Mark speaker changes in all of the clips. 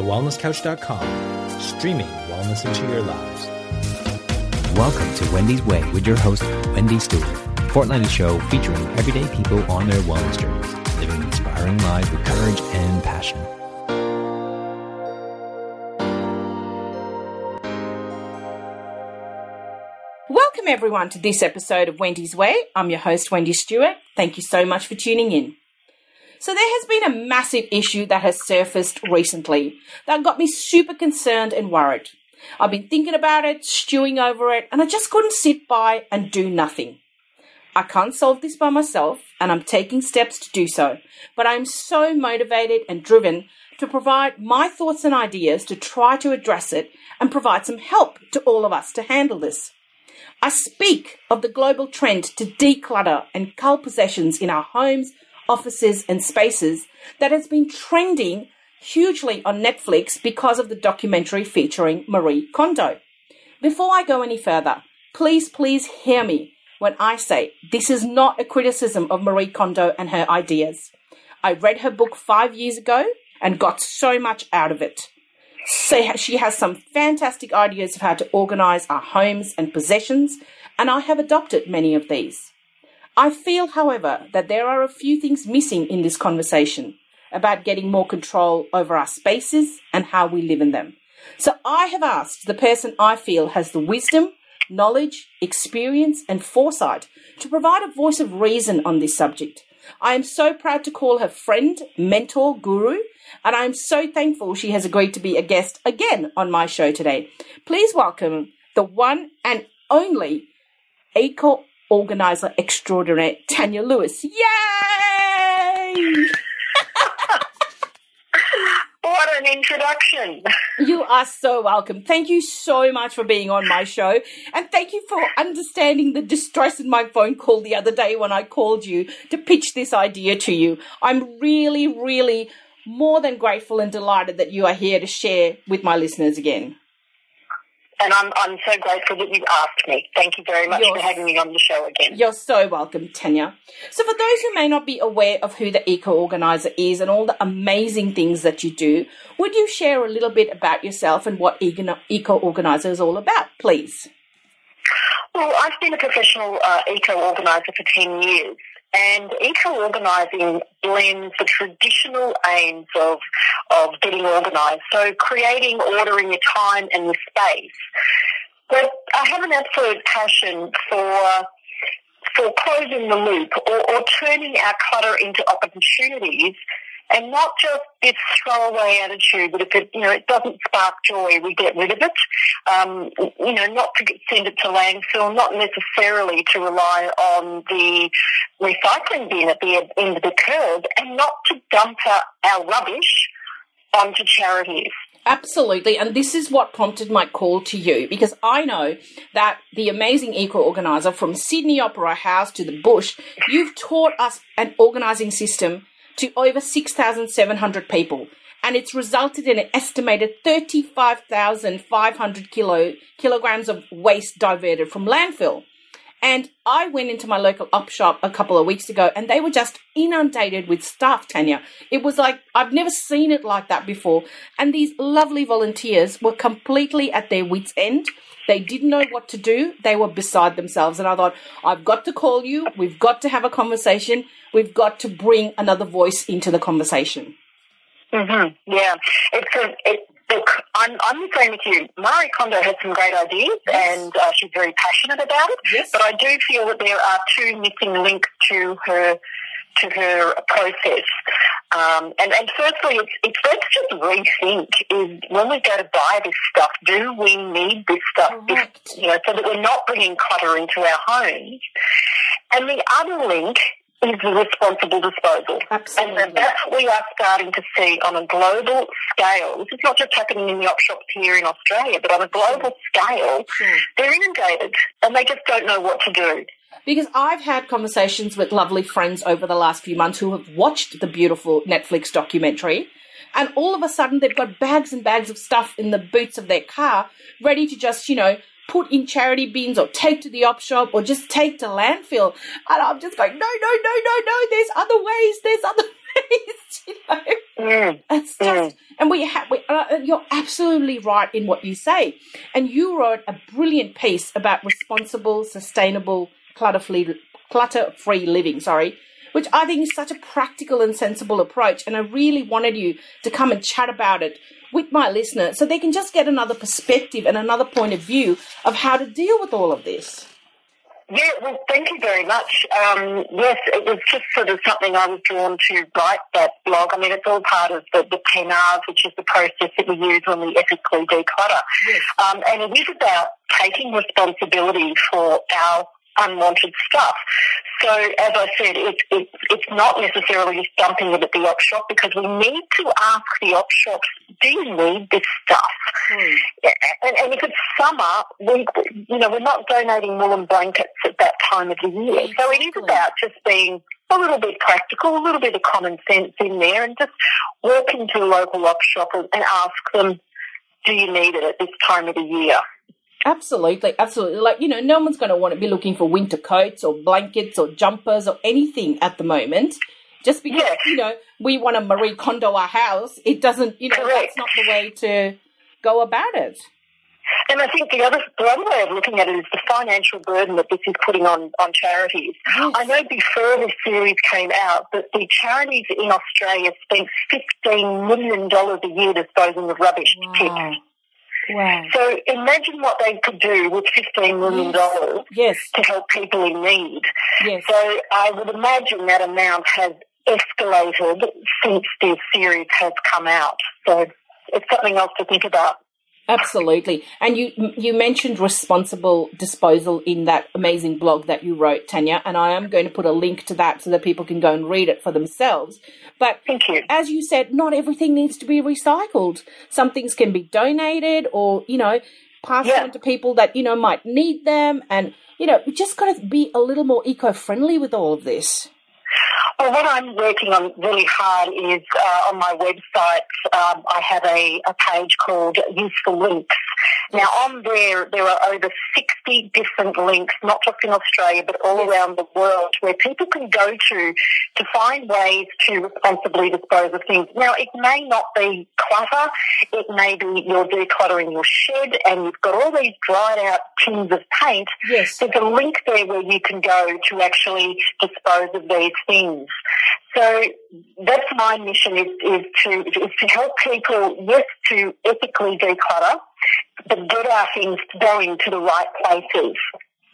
Speaker 1: thewellnesscouch.com, streaming wellness into your lives.
Speaker 2: Welcome to Wendy's Way with your host, Wendy Stewart, a fortnightly show featuring everyday people on their wellness journeys, living inspiring lives with courage and passion.
Speaker 3: Welcome, everyone, to this episode of Wendy's Way. I'm your host, Wendy Stewart. Thank you so much for tuning in. So, there has been a massive issue that has surfaced recently that got me super concerned and worried. I've been thinking about it, stewing over it, and I just couldn't sit by and do nothing. I can't solve this by myself, and I'm taking steps to do so, but I'm so motivated and driven to provide my thoughts and ideas to try to address it and provide some help to all of us to handle this. I speak of the global trend to declutter and cull possessions in our homes, offices, and spaces that has been trending hugely on Netflix because of the documentary featuring Marie Kondo. Before I go any further, please, please hear me when I say this is not a criticism of Marie Kondo and her ideas. I read her book five years ago and got so much out of it. So she has some fantastic ideas of how to organize our homes and possessions, and I have adopted many of these. I feel, however, that there are a few things missing in this conversation about getting more control over our spaces and how we live in them. So I have asked the person I feel has the wisdom, knowledge, experience, and foresight to provide a voice of reason on this subject. I am so proud to call her friend, mentor, guru, and I am so thankful she has agreed to be a guest again on my show today. Please welcome the one and only eco organizer extraordinaire, Tanya Lewis. Yay!
Speaker 4: What an introduction.
Speaker 3: You are so welcome. Thank you so much for being on my show. And thank you for understanding the distress in my phone call the other day when I called you to pitch this idea to you. I'm really, really more than grateful and delighted that you are here to share with my listeners again.
Speaker 4: And I'm, I'm so grateful that you asked me. Thank you very much
Speaker 3: You're-
Speaker 4: for having me on the show again.
Speaker 3: You're so welcome, Tanya. So, for those who may not be aware of who the Eco Organizer is and all the amazing things that you do, would you share a little bit about yourself and what Eco Organizer is all about, please?
Speaker 4: Well, I've been a professional uh, eco-organiser for 10 years. And eco-organising blends the traditional aims of, of getting organised. So creating order in your time and your space. But I have an absolute passion for for closing the loop or, or turning our clutter into opportunities and not just this throwaway attitude that if it, you know, it doesn't spark joy, we get rid of it. Um, you know, not to send it to landfill, not necessarily to rely on the recycling bin at the end of the curb, and not to dump our, rubbish onto charities.
Speaker 3: Absolutely. And this is what prompted my call to you because I know that the amazing eco organizer from Sydney Opera House to the bush, you've taught us an organizing system to over 6,700 people. And it's resulted in an estimated 35,500 kilo, kilograms of waste diverted from landfill. And I went into my local op shop a couple of weeks ago and they were just inundated with staff, Tanya. It was like, I've never seen it like that before. And these lovely volunteers were completely at their wits' end. They didn't know what to do. They were beside themselves. And I thought, I've got to call you. We've got to have a conversation. We've got to bring another voice into the conversation.
Speaker 4: hmm Yeah, it's a, look, I'm, I'm the same with you. Marie Kondo has some great ideas
Speaker 3: Yes.
Speaker 4: and uh, she's very passionate about it.
Speaker 3: Yes.
Speaker 4: But I do feel that there are two missing links to her to her process. Um, and, and firstly, it's, it's let's just rethink: is when we go to buy this stuff, do we need this stuff? If- you know, so that we're not bringing clutter into our homes. And the other link is the responsible disposal.
Speaker 3: Absolutely.
Speaker 4: And that's what we are starting to see on a global scale. This is not just happening in the op shops here in Australia, but on a global scale,
Speaker 3: Sure.
Speaker 4: they're inundated and they just don't know what to do.
Speaker 3: Because I've had conversations with lovely friends over the last few months who have watched the beautiful Netflix documentary, and all of a sudden they've got bags and bags of stuff in the boots of their car ready to just, you know, put in charity bins or take to the op shop or just take to landfill. And I'm just going, no, no, no, no, no, there's other ways, there's other ways, you know.
Speaker 4: Mm.
Speaker 3: It's just, and we have, we, uh, you're absolutely right in what you say. And you wrote a brilliant piece about responsible, sustainable, clutter-free, clutter-free living. Sorry, which I think is such a practical and sensible approach. And I really wanted you to come and chat about it with my listeners so they can just get another perspective and another point of view of how to deal with all of this.
Speaker 4: Yeah, well, thank you very much. Um, yes, it was just sort of something I was drawn to write that blog. I mean, it's all part of the, the 10 R's, which is the process that we use when we ethically declutter.
Speaker 3: Yes.
Speaker 4: Um, and it is about taking responsibility for our unwanted stuff. So, as I said, it, it, it's not necessarily just dumping it at the op shop because we need to ask the op shops, do you need this stuff?
Speaker 3: Hmm.
Speaker 4: And, and if it's summer, we, you know, we're not donating woolen blankets at that time of the year. So it is about just being a little bit practical, a little bit of common sense in there and just walk into a local op shop and and ask them, do you need it at this time of the year?
Speaker 3: Absolutely, absolutely. Like, you know, no one's going to want to be looking for winter coats or blankets or jumpers or anything at the moment. Just because,
Speaker 4: Yeah.
Speaker 3: you know, we want to Marie Kondo our house, it doesn't, you know,
Speaker 4: Correct.
Speaker 3: that's not the way to go about it.
Speaker 4: And I think the other, the other way of looking at it is the financial burden that this is putting on, on charities.
Speaker 3: Yes.
Speaker 4: I know before this series came out that the charities in Australia spent $15 million a year disposing of rubbish tips.
Speaker 3: Wow. Wow.
Speaker 4: So imagine what they could do with $15 million
Speaker 3: Yes. Yes,
Speaker 4: to help people in need.
Speaker 3: yes.
Speaker 4: So I would imagine that amount has escalated since this series has come out. So it's something else to think about.
Speaker 3: Absolutely. And you you mentioned responsible disposal in that amazing blog that you wrote, Tanya, and I am going to put a link to that so that people can go and read it for themselves. But
Speaker 4: Thank you.
Speaker 3: as you said, not everything needs to be recycled. Some things can be donated or, you know, passed
Speaker 4: Yeah.
Speaker 3: on to people that, you know, might need them and you know, we just got to be a little more eco-friendly with all of this.
Speaker 4: Well, what I'm working on really hard is uh, on my website. Um, I have a, a page called Useful Links. Now, on there, there are over 60 different links, not just in Australia, but all around the world, where people can go to to find ways to responsibly dispose of things. Now, it may not be clutter. It may be you're decluttering your shed and you've got all these dried out tins of paint
Speaker 3: Yes.
Speaker 4: there's a link there where you can go to actually dispose of these things. So that's my mission is, is to is to help people, yes, to ethically declutter, but get our things going to the right places.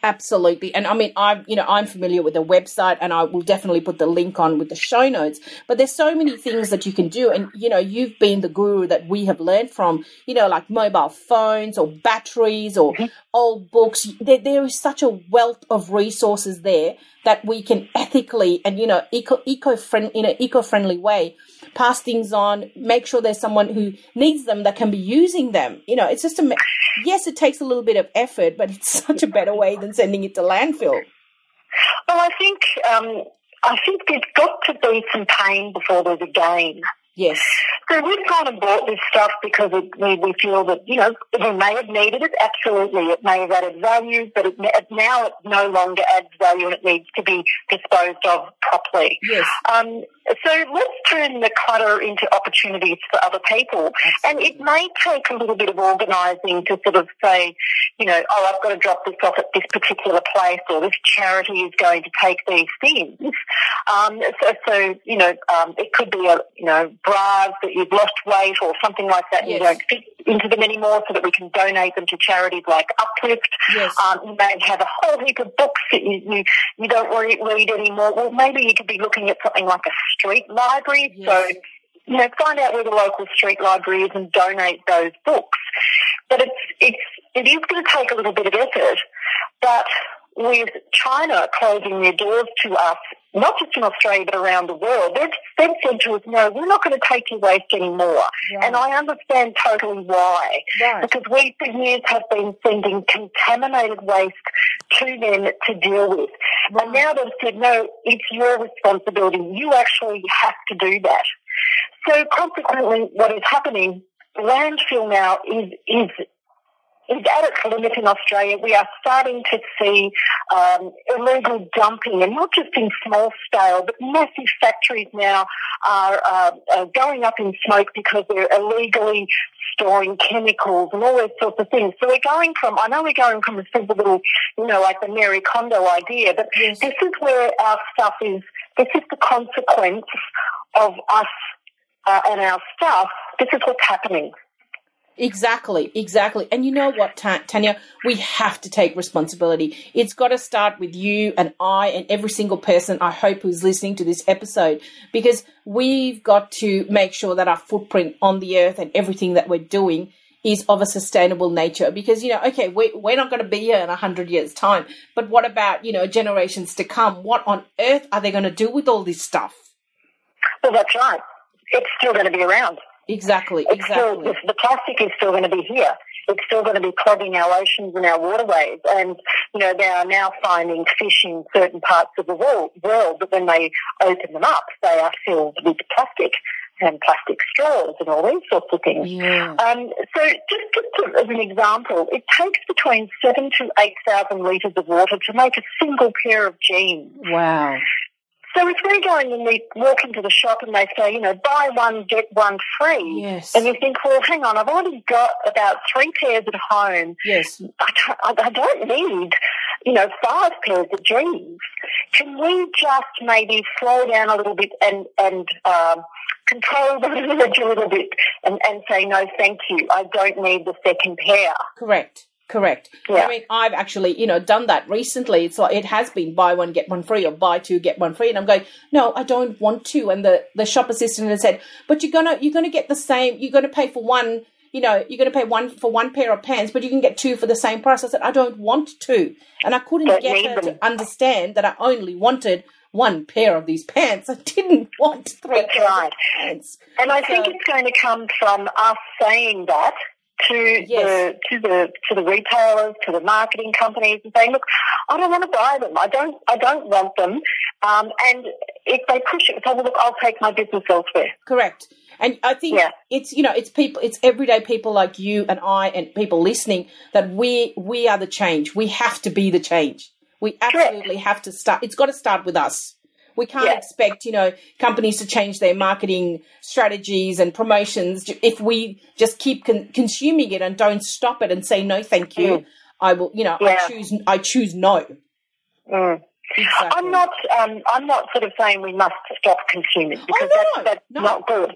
Speaker 3: Absolutely. And I mean, I'm, you know, I'm familiar with the website and I will definitely put the link on with the show notes. But there's so many things that you can do. And, you know, you've been the guru that we have learned from, you know, like mobile phones or batteries or mm-hmm. old books. There, there is such a wealth of resources there that we can ethically and, you know, eco, eco friend, in an eco-friendly way pass things on, make sure there's someone who needs them that can be using them. You know, it's just a, yes, it takes a little bit of effort, but it's such a better way than sending it to landfill.
Speaker 4: Well, I think um, I think there's got to be some pain before there's a gain.
Speaker 3: Yes.
Speaker 4: So we've kind of bought this stuff because it, we, we feel that, you know, we may have needed it. Absolutely. It may have added value, but it, it- now it no longer adds value and it needs to be disposed of properly.
Speaker 3: Yes.
Speaker 4: Um, so let's turn the clutter into opportunities for other people. And it may take a little bit of organising to sort of say, you know, oh, I've got to drop this off at this particular place or this charity is going to take these things. Um, so, so, you know, um, it could be a, you know, bras that you've lost weight or something like that and you don't fit into them anymore so that we can donate them to charities like Uplift.
Speaker 3: Yes.
Speaker 4: Um, you may have a whole heap of books that you, you, you don't read, read anymore. Well, maybe you could be looking at something like a street library.
Speaker 3: Yes.
Speaker 4: So, you know, find out where the local street library is and donate those books. But it's, it's, it is going to take a little bit of effort. But with China closing their doors to us, not just in Australia but around the world, they've, they've said to us, no, we're not going to take your waste anymore. And I understand totally why.
Speaker 3: Right.
Speaker 4: Because we for years have been sending contaminated waste to them to deal with. And now they've said, no, it's your responsibility. You actually have to do that. So consequently, what is happening, landfill now is, is is at its limit in Australia. We are starting to see um, illegal dumping, and not just in small scale, but massive factories now are, uh, are going up in smoke because they're illegally storing chemicals and all those sorts of things. So we're going from, I know we're going from a simple little, you know, like the Marie Kondo idea, but
Speaker 3: Yes.
Speaker 4: this is where our stuff is, this is the consequence of us uh, and our stuff. This is what's happening.
Speaker 3: Exactly, exactly. And you know what, Tanya? We have to take responsibility. It's got to start with you and I and every single person I hope who's listening to this episode because we've got to make sure that our footprint on the earth and everything that we're doing is of a sustainable nature because you know okay we, we're not going to be here in a hundred years time but what about you know generations to come what on earth are they going to do with all this stuff
Speaker 4: Well, that's right. It's still going to be around.
Speaker 3: Exactly
Speaker 4: It's still,
Speaker 3: exactly
Speaker 4: the, the plastic is still going to be here. It's still going to be clogging our oceans and our waterways. And, you know, they are now finding fish in certain parts of the world, world that when they open them up, they are filled with plastic and plastic straws and all these sorts of things.
Speaker 3: yeah
Speaker 4: Um, so just, just to, as an example, it takes between seven to 8,000 litres of water to make a single pair of jeans.
Speaker 3: wow
Speaker 4: So if we're going and we walk into the shop and they say, you know, buy one, get one free,
Speaker 3: yes
Speaker 4: and you think, well, hang on, I've already got about three pairs at home.
Speaker 3: yes
Speaker 4: I don't, I don't need, you know, five pairs of jeans. Can we just maybe slow down a little bit and, and um, control the language a little bit and, and say, no, thank you, I don't need the second pair.
Speaker 3: Correct. Correct.
Speaker 4: Yeah.
Speaker 3: I mean, I've actually, you know, done that recently. It's like it has been buy one get one free or buy two get one free, and I'm going, no, I don't want to. And the the shop assistant has said, but you're gonna you're gonna get the same. You're gonna pay for one. You know, you're going to pay one for one pair of pants, but you can get two for the same price. I said, I don't want to, and I couldn't
Speaker 4: Don't
Speaker 3: get her
Speaker 4: them.
Speaker 3: to understand that I only wanted one pair of these pants. I didn't want three
Speaker 4: That's
Speaker 3: pairs
Speaker 4: right.
Speaker 3: pants.
Speaker 4: And I think it's going to come from us saying that to
Speaker 3: Yes.
Speaker 4: the to the to the retailers, to the marketing companies, and saying, "Look, I don't want to buy them. I don't. I don't want them." Um, and if they push it, say, "Well, look, I'll take my business elsewhere."
Speaker 3: Correct. And I think
Speaker 4: Yeah.
Speaker 3: it's you know it's people it's everyday people like you and I and people listening that we we are the change. We have to be the change. We absolutely have to start. It's got to start with us. We can't
Speaker 4: Yeah.
Speaker 3: expect you know companies to change their marketing strategies and promotions if we just keep con- consuming it and don't stop it and say no, thank you. I will. You know,
Speaker 4: Yeah.
Speaker 3: I choose. I choose no.
Speaker 4: Mm.
Speaker 3: Exactly.
Speaker 4: I'm not. Um, I'm not sort of saying we must stop consuming because
Speaker 3: Oh, no,
Speaker 4: that's, that's
Speaker 3: no.
Speaker 4: not good.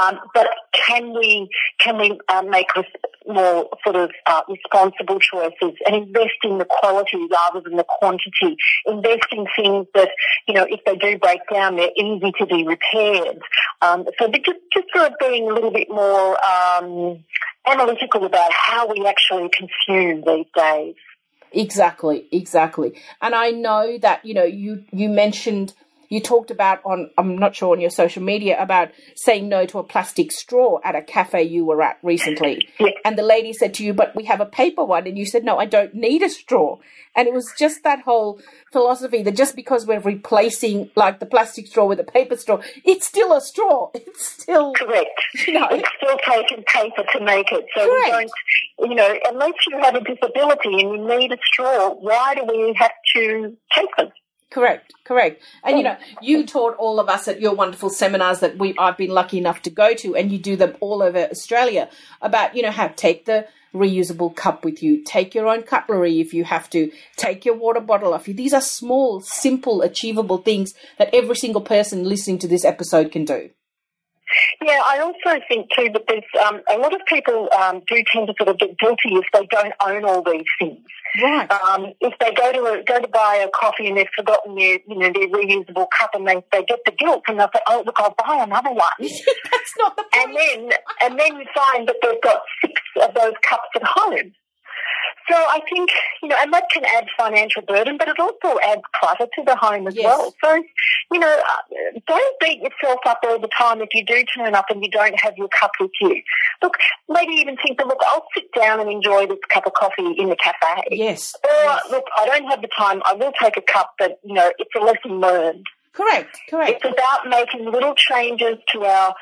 Speaker 4: Um, but can we can we um, make res- more sort of uh, responsible choices and invest in the quality rather than the quantity? Invest in things that you know if they do break down, they're easy to be repaired. Um, so just just sort of being a little bit more um, analytical about how we actually consume these days.
Speaker 3: Exactly, exactly. And I know that, you know, you you mentioned you talked about on I'm not sure on your social media about saying no to a plastic straw at a cafe you were at recently.
Speaker 4: Yeah.
Speaker 3: And the lady said to you, "But we have a paper one." And you said, "No, I don't need a straw." And it was just that whole philosophy that just because we're replacing like the plastic straw with a paper straw, it's still a straw. It's still
Speaker 4: Correct.
Speaker 3: you know,
Speaker 4: It's still taking paper to make it. So
Speaker 3: Correct.
Speaker 4: we don't, you know, unless you have a disability and you need a straw, why do we have to take them?
Speaker 3: Correct, correct. And you know, you taught all of us at your wonderful seminars that we I've been lucky enough to go to, and you do them all over Australia about you know how to take the reusable cup with you, take your own cutlery if you have to, take your water bottle off you. These are small, simple, achievable things that every single person listening to this episode can do.
Speaker 4: Yeah, I also think too that there's um, a lot of people um, do tend to sort of get guilty if they don't own all these things.
Speaker 3: Right.
Speaker 4: Um, if they go to a, go to buy a coffee and they've forgotten their you know their reusable cup and they, they get the guilt and they say, oh look, I'll buy another one.
Speaker 3: That's not the
Speaker 4: and then and then you find that they've got six of those cups at home. So I think you know, and that can add financial burden, but it also adds clutter to the home as
Speaker 3: Yes.
Speaker 4: well. So you know, uh, don't beat yourself up all the time if you do turn up and you don't have your cup with you. Look, maybe even think, that, look, I'll sit down and enjoy this cup of coffee in the cafe.
Speaker 3: yes.
Speaker 4: Or
Speaker 3: yes.
Speaker 4: look, I don't have the time. I will take a cup, but you know, it's a lesson learned.
Speaker 3: Correct. Correct.
Speaker 4: It's about making little changes to our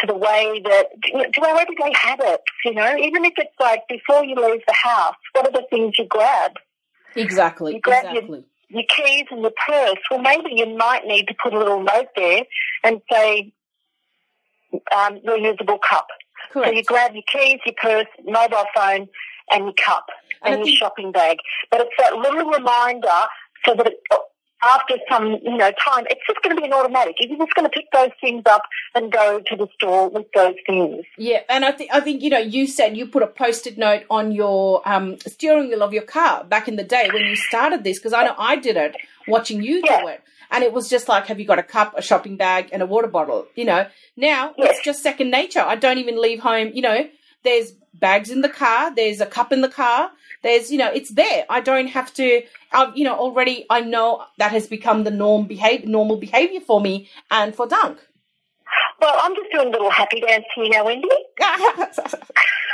Speaker 4: to the way that, to our everyday habits, you know, even if it's like before you leave the house, what are the things you grab?
Speaker 3: Exactly.
Speaker 4: You grab
Speaker 3: exactly.
Speaker 4: Your, your keys and your purse. Well, maybe you might need to put a little note there and say, um, reusable cup.
Speaker 3: Correct.
Speaker 4: So you grab your keys, your purse, mobile phone, and your cup
Speaker 3: And
Speaker 4: and your shopping bag. But it's that little reminder so that it, after some you know time, it's just going to be an automatic. You're just going to pick those things up and go to the store with those things.
Speaker 3: Yeah, and I think I think you know you said you put a post-it note on your um, steering wheel of your car back in the day when you started this because I know I did it watching you do it, and it was just like, have you got a cup, a shopping bag, and a water bottle? You know, now
Speaker 4: Yes.
Speaker 3: it's just second nature. I don't even leave home. You know, there's bags in the car, there's a cup in the car, there's you know, it's there. I don't have to. I've, you know, already I know that has become the norm behavior, normal behavior for me and for Dunk.
Speaker 4: Well, I'm just doing a little happy dance here now, Wendy.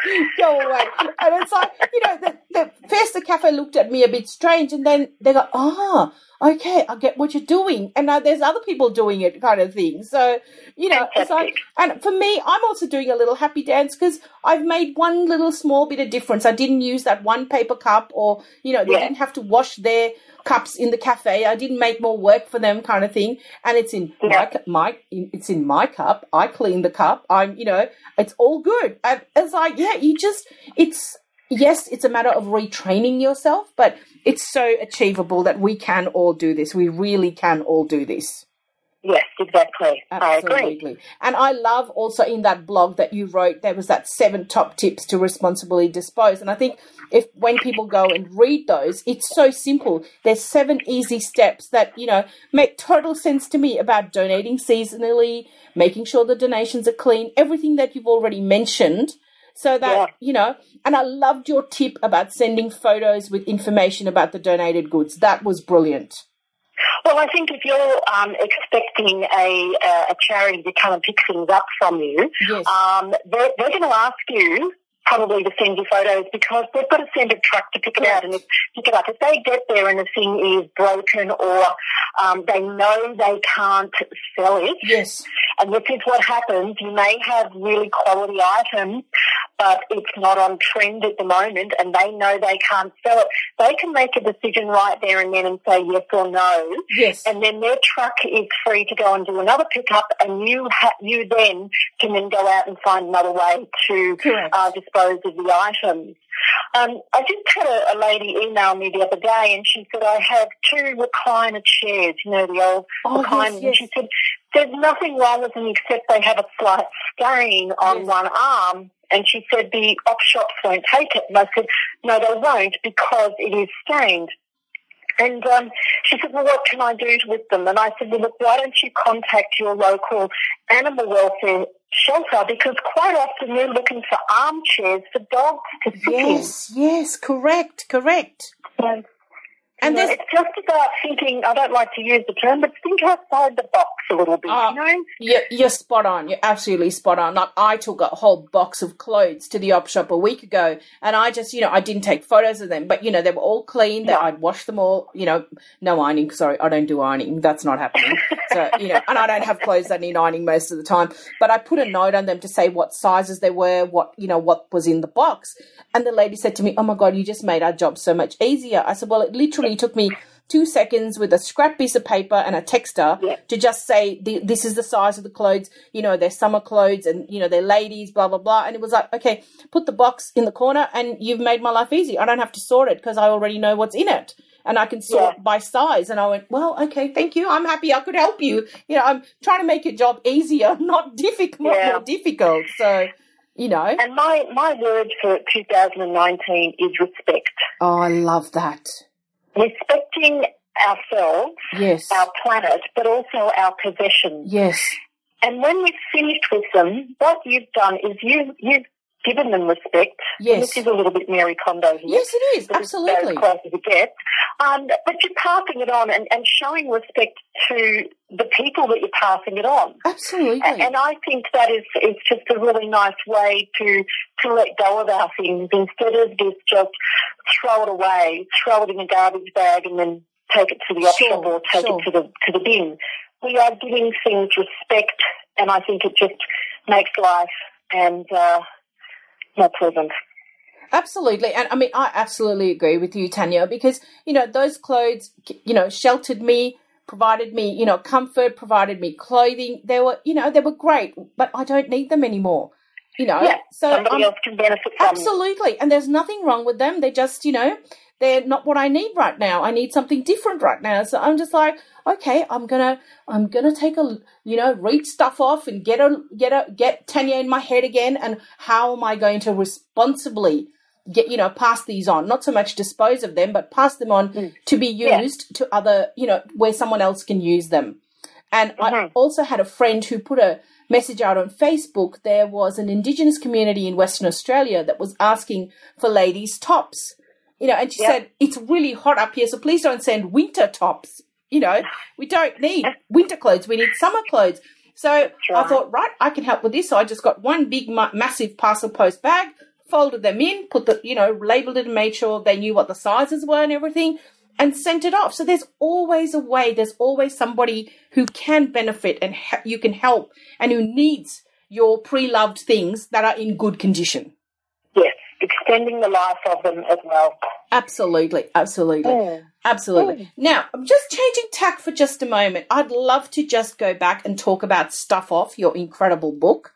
Speaker 3: Go away. And it's like, you know, the, the first the cafe looked at me a bit strange and then they go, ah, okay, I get what you're doing. And now there's other people doing it kind of thing. So, you know, it's like, and for me, I'm also doing a little happy dance because I've made one little small bit of difference. I didn't use that one paper cup or, you know, they
Speaker 4: Yeah.
Speaker 3: didn't have to wash their cups in the cafe. I didn't make more work for them kind of thing. And it's in my,
Speaker 4: Yeah.
Speaker 3: cu- my, it's in my cup. I clean the cup. I'm, you know, it's all good. And it's like, yeah, you just, it's, yes, it's a matter of retraining yourself, but it's so achievable that we can all do this. We really can all do this.
Speaker 4: Yes, exactly. I agree.
Speaker 3: Absolutely. And I love also in that blog that you wrote, there was that seven top tips to responsibly dispose. And I think if when people go and read those, it's so simple. There's seven easy steps that, you know, make total sense to me about donating seasonally, making sure the donations are clean, everything that you've already mentioned. So that,
Speaker 4: Yeah.
Speaker 3: you know, and I loved your tip about sending photos with information about the donated goods. That was brilliant.
Speaker 4: Well, I think if you're um, expecting a, a charity to come and pick things up from you,
Speaker 3: Yes.
Speaker 4: um, they're, they're going to ask you probably to send you photos because they've got to send a truck to pick it out and if, pick it up. If they get there and the thing is broken or um, they know they can't sell it,
Speaker 3: yes.
Speaker 4: and this is what happens. You may have really quality items, but it's not on trend at the moment, and they know they can't sell it. They can make a decision right there and then and say yes or no,
Speaker 3: Yes.
Speaker 4: and then their truck is free to go and do another pickup, and you ha- you then can then go out and find another way to uh, dispose of the items. Um, I just had a, a lady email me the other day, and she said I have two recliner chairs, you know, the old
Speaker 3: Oh,
Speaker 4: recliners.
Speaker 3: yes,
Speaker 4: And
Speaker 3: yes.
Speaker 4: she said there's nothing wrong with them except they have a slight stain on
Speaker 3: Yes.
Speaker 4: one arm. And she said the op shops won't take it. And I said, no, they won't because it is stained. And um, she said, well, what can I do with them? And I said, well, look, why don't you contact your local animal welfare shelter? Because quite often they're looking for armchairs for dogs to sit
Speaker 3: Yes, yes, correct, correct. And
Speaker 4: You know, it's just about thinking, I don't like to use the term, but think outside the box a little bit,
Speaker 3: Ah.
Speaker 4: you know?
Speaker 3: you're, you're spot on. You're absolutely spot on. Like I took a whole box of clothes to the op shop a week ago, and I just, you know, I didn't take photos of them, but you know, they were all clean. That
Speaker 4: Yeah.
Speaker 3: I'd washed them all. You know, no ironing. Sorry, I don't do ironing. That's not happening. so you know, and I don't have clothes that need ironing most of the time. But I put a note on them to say what sizes they were, what you know, what was in the box. And the lady said to me, "Oh my god, you just made our job so much easier." I said, "Well, it literally took me." Two seconds with a scrap piece of paper and a texter
Speaker 4: Yeah.
Speaker 3: to just say this is the size of the clothes. You know, they're summer clothes, and you know they're ladies. Blah blah blah. And it was like, okay, put the box in the corner, and you've made my life easy. I don't have to sort it because I already know what's in it, and I can sort
Speaker 4: Yeah.
Speaker 3: by size. And I went, well, okay, thank you. I'm happy I could help you. You know, I'm trying to make your job easier, not difficult,
Speaker 4: Yeah.
Speaker 3: more difficult. So, you know,
Speaker 4: And my, my word for 2019 is respect.
Speaker 3: oh, I love that.
Speaker 4: Respecting ourselves,
Speaker 3: Yes,
Speaker 4: our planet, but also our possessions.
Speaker 3: yes,
Speaker 4: And when we've finished with them, what you've done is you, you've given them respect. And
Speaker 3: yes,
Speaker 4: This is a little bit Marie Kondo here.
Speaker 3: yes. It is absolutely.
Speaker 4: As close as it gets. Um, but you're passing it on and, and showing respect to the people that you're passing it on.
Speaker 3: Absolutely.
Speaker 4: A- And I think that is is just a really nice way to to let go of our things instead of just just throw it away, throw it in a garbage bag, and then take it to the op
Speaker 3: Sure,
Speaker 4: shop or take
Speaker 3: sure.
Speaker 4: it to the to the bin. We are giving things respect, and I think it just makes life and uh, more pleasant.
Speaker 3: Absolutely. And I mean, I absolutely agree with you, Tanya, because, you know, those clothes, you know, sheltered me, provided me, you know, comfort, provided me clothing. They were, you know, they were great, but I don't need them anymore. You know,
Speaker 4: Yeah,
Speaker 3: so
Speaker 4: somebody
Speaker 3: I'm-
Speaker 4: else can benefit from.
Speaker 3: Absolutely. And there's nothing wrong with them. They just, you know, they're not what I need right now. I need something different right now. So I'm just like, okay, I'm gonna, I'm gonna take a, you know, read stuff off and get a, get a, get Tanya in my head again. And how am I going to responsibly get, you know, pass these on? Not so much dispose of them, but pass them on to be
Speaker 4: Yeah.
Speaker 3: used to other, you know, where someone else can use them. And I
Speaker 4: Mhm.
Speaker 3: also had a friend who put a message out on Facebook. There was an Indigenous community in Western Australia that was asking for ladies' tops. You know, and she
Speaker 4: Yep.
Speaker 3: said, It's really hot up here, so please don't send winter tops. You know, we don't need winter clothes, we need summer clothes. So I thought, right, I can help with this. So I just got one big, ma- massive parcel post bag, folded them in, put the, you know, labeled it and made sure they knew what the sizes were and everything, and sent it off. So there's always a way, there's always somebody who can benefit and he- you can help and who needs your pre loved things that are in good condition.
Speaker 4: Yes, extending the life of them as well.
Speaker 3: Absolutely, absolutely.
Speaker 4: Mm.
Speaker 3: Absolutely. Now, I'm just changing tack for just a moment. I'd love to just go back and talk about Stuff Off, your incredible book,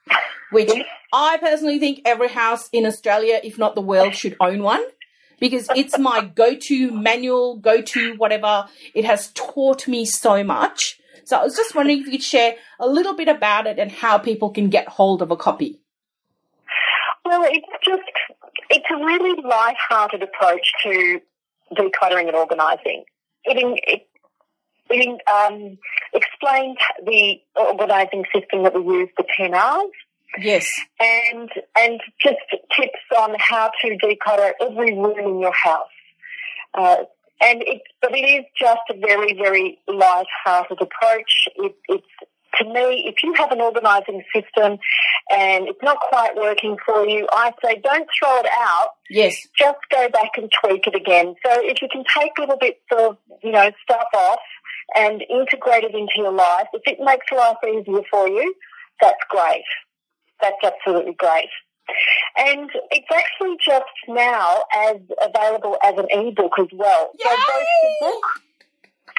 Speaker 3: which I personally think every house in Australia, if not the world, should own one because it's my go to manual, go to whatever. It has taught me so much. So I was just wondering if you could share a little bit about it and how people can get hold of a copy.
Speaker 4: Well, it's just, it's a really light-hearted approach to decluttering and organising. It, in, it, it in, um, explains the organising system that we use, the 10 R's,
Speaker 3: Yes.
Speaker 4: and, and just tips on how to declutter every room in your house. Uh, and it, but it is just a very, very light-hearted approach. It, it's to me, if you have an organising system and it's not quite working for you, I say don't throw it out.
Speaker 3: Yes.
Speaker 4: Just go back and tweak it again. So if you can take little bits of, you know, stuff off and integrate it into your life, if it makes life easier for you, that's great. That's absolutely great. And it's actually just now as available as an ebook as well. So both the book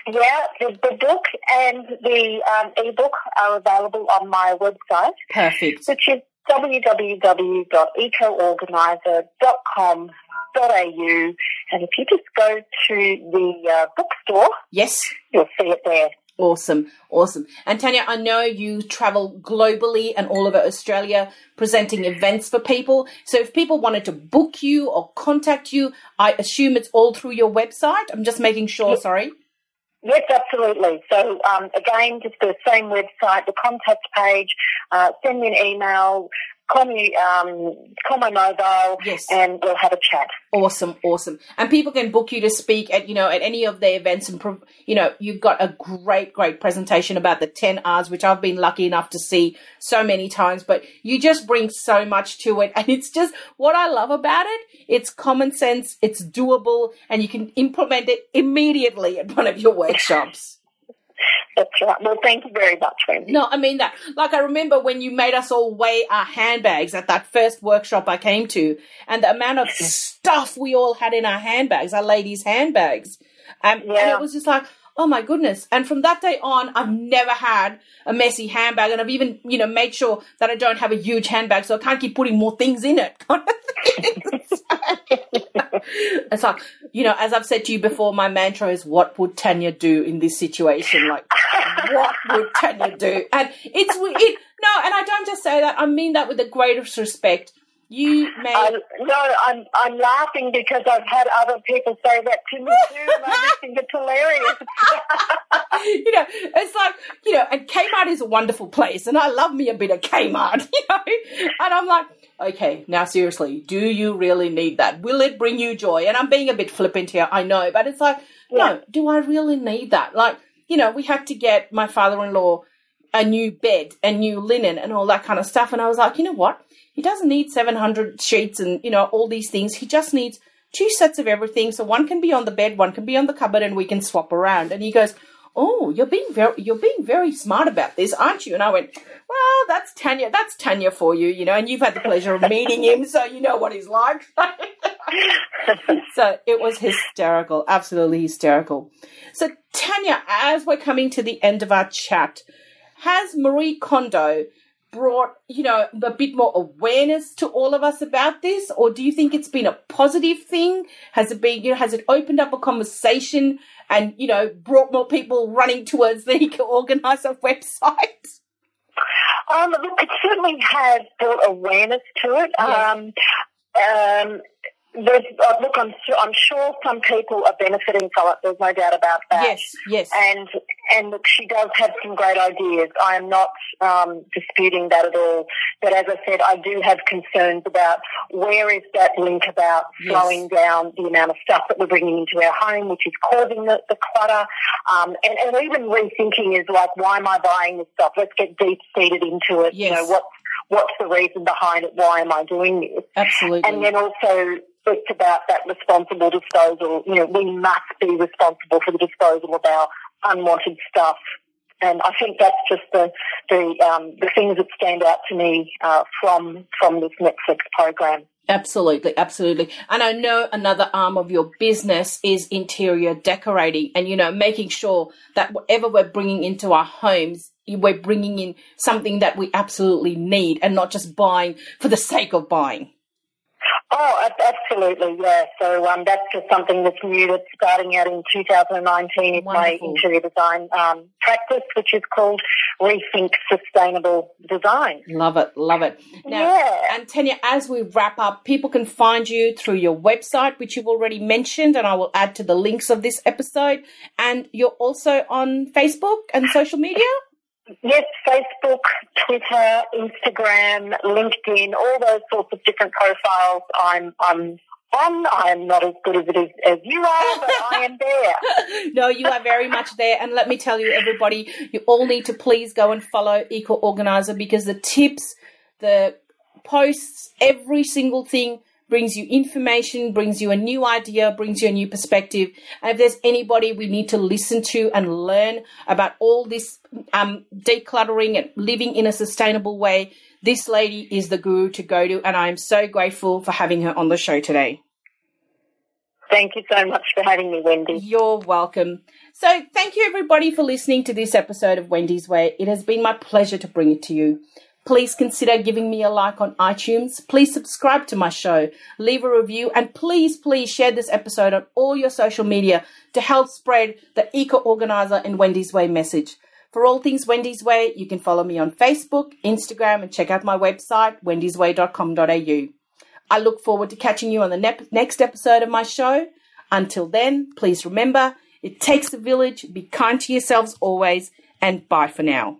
Speaker 4: yeah, the, the book and the um, ebook are available on my website,
Speaker 3: Perfect.
Speaker 4: which is www.ecoorganizer.com.au. And if you just go to the uh, bookstore,
Speaker 3: Yes.
Speaker 4: you'll see it there.
Speaker 3: Awesome, awesome. And Tanya, I know you travel globally and all over Australia presenting events for people. So if people wanted to book you or contact you, I assume it's all through your website. I'm just making sure, sorry.
Speaker 4: Yes, absolutely. So um, again, just the same website, the contact page. Uh, send me an email, call me, um, call my mobile,
Speaker 3: Yes.
Speaker 4: and we'll have a chat.
Speaker 3: Awesome, awesome. And people can book you to speak at, you know, at any of their events and, you know, you've got a great, great presentation about the 10 R's, which I've been lucky enough to see so many times, but you just bring so much to it. And it's just what I love about it. It's common sense, it's doable, and you can implement it immediately at one of your workshops.
Speaker 4: That's right. Well, thank you very much, Wendy.
Speaker 3: No, I mean that. Like I remember when you made us all weigh our handbags at that first workshop I came to, and the amount of stuff we all had in our handbags, our ladies' handbags, um, and it was just like, oh my goodness. And from that day on, I've never had a messy handbag, and I've even you know made sure that I don't have a huge handbag, so I can't keep putting more things in it. kind of thing. it's like you know, as I've said to you before, my mantra is, "What would Tanya do in this situation?" Like what would Tanya do? And it's it, no, and I don't just say that. I mean that with the greatest respect. You may,
Speaker 4: Um, no, I'm I'm laughing because I've had other people say that to me too, and I just think it's hilarious.
Speaker 3: you know, it's like you know, and Kmart is a wonderful place, and I love me a bit of Kmart, you know. And I'm like, okay, now seriously, do you really need that? Will it bring you joy? And I'm being a bit flippant here, I know, but it's like,
Speaker 4: Yeah.
Speaker 3: no, do I really need that? Like, you know, we had to get my father-in-law a new bed and new linen and all that kind of stuff, and I was like, you know what? He doesn't need 700 sheets and, you know, all these things. He just needs two sets of everything. So one can be on the bed, one can be on the cupboard, and we can swap around. And he goes, oh, you're being very, you're being very smart about this, aren't you? And I went, well, that's Tanya, that's Tanya for you, you know, and you've had the pleasure of meeting him, so you know what he's like. so it was hysterical, absolutely hysterical. So Tanya, as we're coming to the end of our chat, has Marie Kondo brought, you know, a bit more awareness to all of us about this? Or do you think it's been a positive thing? Has it been, you know, has it opened up a conversation and, you know, brought more people running towards the Eco Organizer website?
Speaker 4: Um, look, it certainly has built awareness to it. Yes. Um, um, uh, look, I'm, I'm sure some people are benefiting from it. There's no doubt about that.
Speaker 3: Yes, yes.
Speaker 4: And and look, she does have some great ideas. I am not um, disputing that at all. But as I said, I do have concerns about where is that link about yes. slowing down the amount of stuff that we're bringing into our home, which is causing the, the clutter. Um, and, and even rethinking is like, why am I buying this stuff? Let's get deep seated into it. Yes. You know, what's what's the reason behind it? Why am I doing this?
Speaker 3: Absolutely.
Speaker 4: And then also it's about that responsible disposal. You know, we must be responsible for the disposal of our unwanted stuff. And I think that's just the the um, the things that stand out to me uh, from from this Netflix program.
Speaker 3: Absolutely, absolutely. And I know another arm of your business is interior decorating and, you know, making sure that whatever we're bringing into our homes, we're bringing in something that we absolutely need and not just buying for the sake of buying.
Speaker 4: Oh, absolutely, yeah. So um, that's just something that's new that's starting out in 2019 in my interior design um, practice, which is called Rethink Sustainable Design.
Speaker 3: Love it, love it. Now, yeah. and Tanya, as we wrap up, people can find you through your website, which you've already mentioned, and I will add to the links of this episode. And you're also on Facebook and social media?
Speaker 4: Yes, Facebook, Twitter, Instagram, LinkedIn, all those sorts of different profiles. I'm I'm on. I'm not as good as it is as you are, but I am there.
Speaker 3: no, you are very much there. And let me tell you, everybody, you all need to please go and follow Eco Organizer because the tips, the posts, every single thing brings you information, brings you a new idea, brings you a new perspective. And if there's anybody we need to listen to and learn about all this um, decluttering and living in a sustainable way, this lady is the guru to go to. And I'm so grateful for having her on the show today.
Speaker 4: Thank you so much for having me, Wendy.
Speaker 3: You're welcome. So, thank you everybody for listening to this episode of Wendy's Way. It has been my pleasure to bring it to you. Please consider giving me a like on iTunes. Please subscribe to my show, leave a review, and please, please share this episode on all your social media to help spread the Eco Organizer and Wendy's Way message. For all things Wendy's Way, you can follow me on Facebook, Instagram, and check out my website, wendysway.com.au. I look forward to catching you on the ne- next episode of my show. Until then, please remember it takes a village, be kind to yourselves always, and bye for now.